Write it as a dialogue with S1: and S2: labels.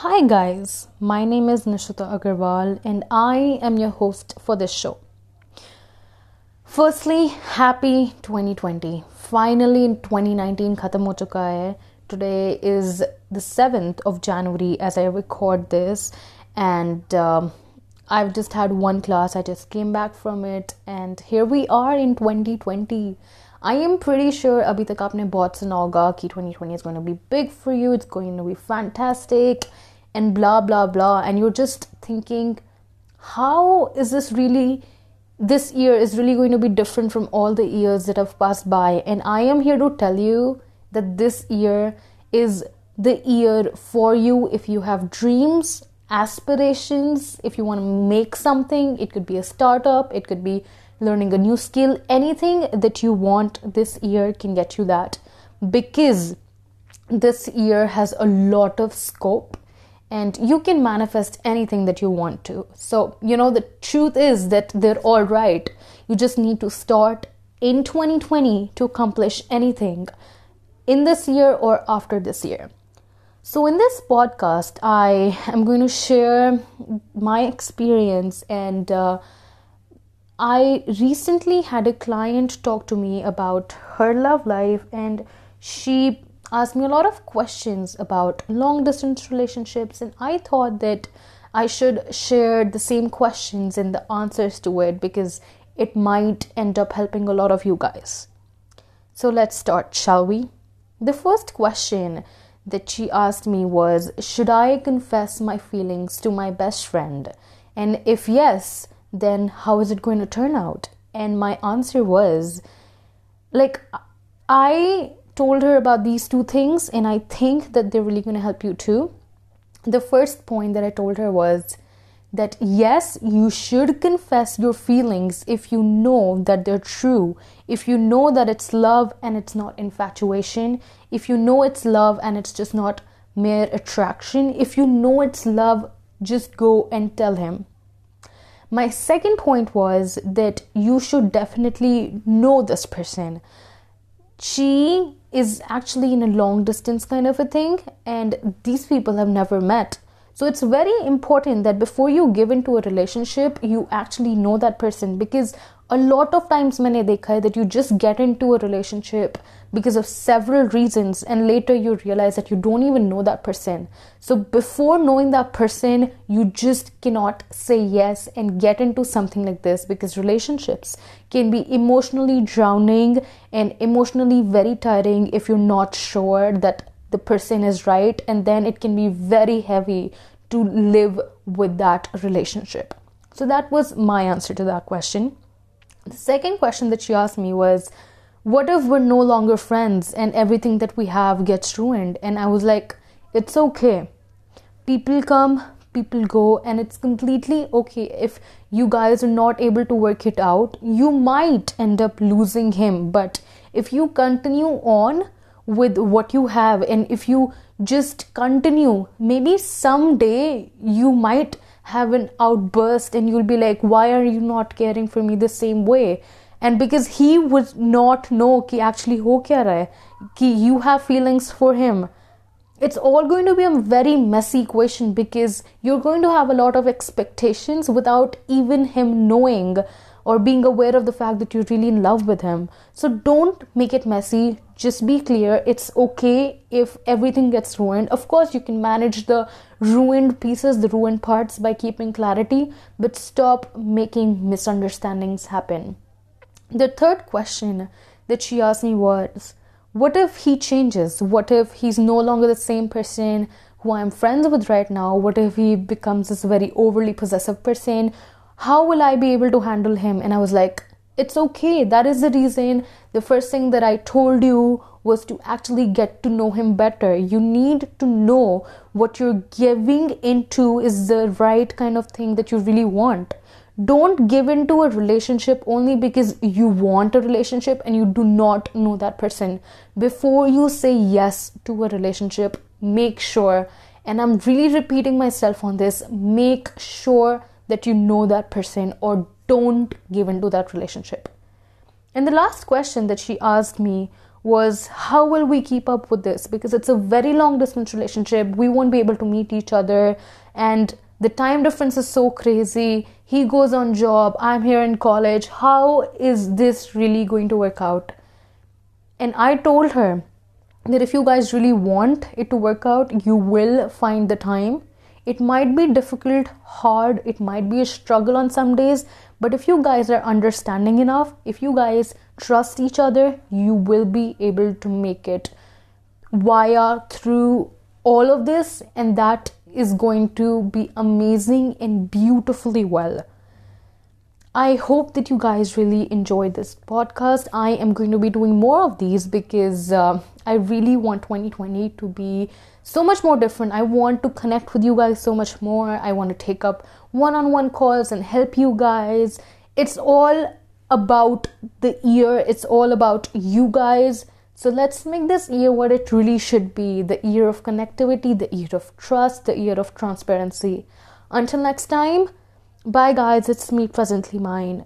S1: Hi, guys. My name is Nishita Agarwal, and I am your host for this show. Firstly, happy 2020. Finally, in 2019, khatam ho chuka hai. Today is the 7th of January as I record this, and um, I've just had one class. I just came back from it, and here we are in 2020. I am pretty sure अभी तक आपने बहुत सुना होगा कि 2020 is going to be big for you, it's going to be fantastic, and blah blah blah. And you're just thinking, how is this really? This year is really going to be different from all the years that have passed by. And I am here to tell you that this year is the year for you if you have dreams, aspirations, if you want to make something. It could be a startup, it could be learning a new skill, anything that you want this year can get you that because this year has a lot of scope and you can manifest anything that you want to. So, you know, the truth is that they're all right. You just need to start in 2020 to accomplish anything in this year or after this year. So, in this podcast, I am going to share my experience and uh, I recently had a client talk to me about her love life, and she asked me a lot of questions about long distance relationships. And I thought that I should share the same questions and the answers to it because it might end up helping a lot of you guys. So let's start, shall we? The first question that she asked me was Should I confess my feelings to my best friend? And if yes, then how is it going to turn out? And my answer was like, I told her about these two things, and I think that they're really going to help you too. The first point that I told her was that yes, you should confess your feelings if you know that they're true, if you know that it's love and it's not infatuation, if you know it's love and it's just not mere attraction, if you know it's love, just go and tell him. My second point was that you should definitely know this person. She is actually in a long distance kind of a thing and these people have never met. So it's very important that before you give into a relationship you actually know that person because a lot of times many dekha that you just get into a relationship because of several reasons and later you realize that you don't even know that person. So before knowing that person you just cannot say yes and get into something like this because relationships can be emotionally drowning and emotionally very tiring if you're not sure that the person is right and then it can be very heavy to live with that relationship. So that was my answer to that question. The second question that she asked me was, What if we're no longer friends and everything that we have gets ruined? And I was like, It's okay. People come, people go, and it's completely okay if you guys are not able to work it out. You might end up losing him, but if you continue on with what you have and if you just continue, maybe someday you might have an outburst and you'll be like why are you not caring for me the same way and because he would not know कि actually हो क्या रहा है कि you have feelings for him it's all going to be a very messy equation because you're going to have a lot of expectations without even him knowing or being aware of the fact that you're really in love with him. So don't make it messy. Just be clear. It's okay if everything gets ruined. Of course, you can manage the ruined pieces, the ruined parts by keeping clarity, but stop making misunderstandings happen. The third question that she asked me was what if he changes? What if he's no longer the same person who I'm friends with right now? What if he becomes this very overly possessive person? how will I be able to handle him? And I was like, it's okay. That is the reason. The first thing that I told you was to actually get to know him better. You need to know what you're giving into is the right kind of thing that you really want. Don't give into a relationship only because you want a relationship and you do not know that person. Before you say yes to a relationship, make sure, and I'm really repeating myself on this, make sure that you know that person or don't give into that relationship. And the last question that she asked me was how will we keep up with this because it's a very long distance relationship we won't be able to meet each other and the time difference is so crazy. He goes on job. I'm here in college. How is this really going to work out? And i told her that if you guys really want it to work out you will find the time. It might be difficult hard. It might be a struggle on some days. But if you guys are understanding enough if you guys trust each other, you will be able to make it. Via through all of this, and that is going to be amazing and beautifully well. I hope that you guys really enjoyed this podcast. I am going to be doing more of these because uh, I really want 2020 to be so much more different. I want to connect with you guys so much more. I want to take up one on one calls and help you guys. It's all about the year, it's all about you guys. So let's make this year what it really should be the year of connectivity, the year of trust, the year of transparency. Until next time, bye guys, it's me, Presently Mine.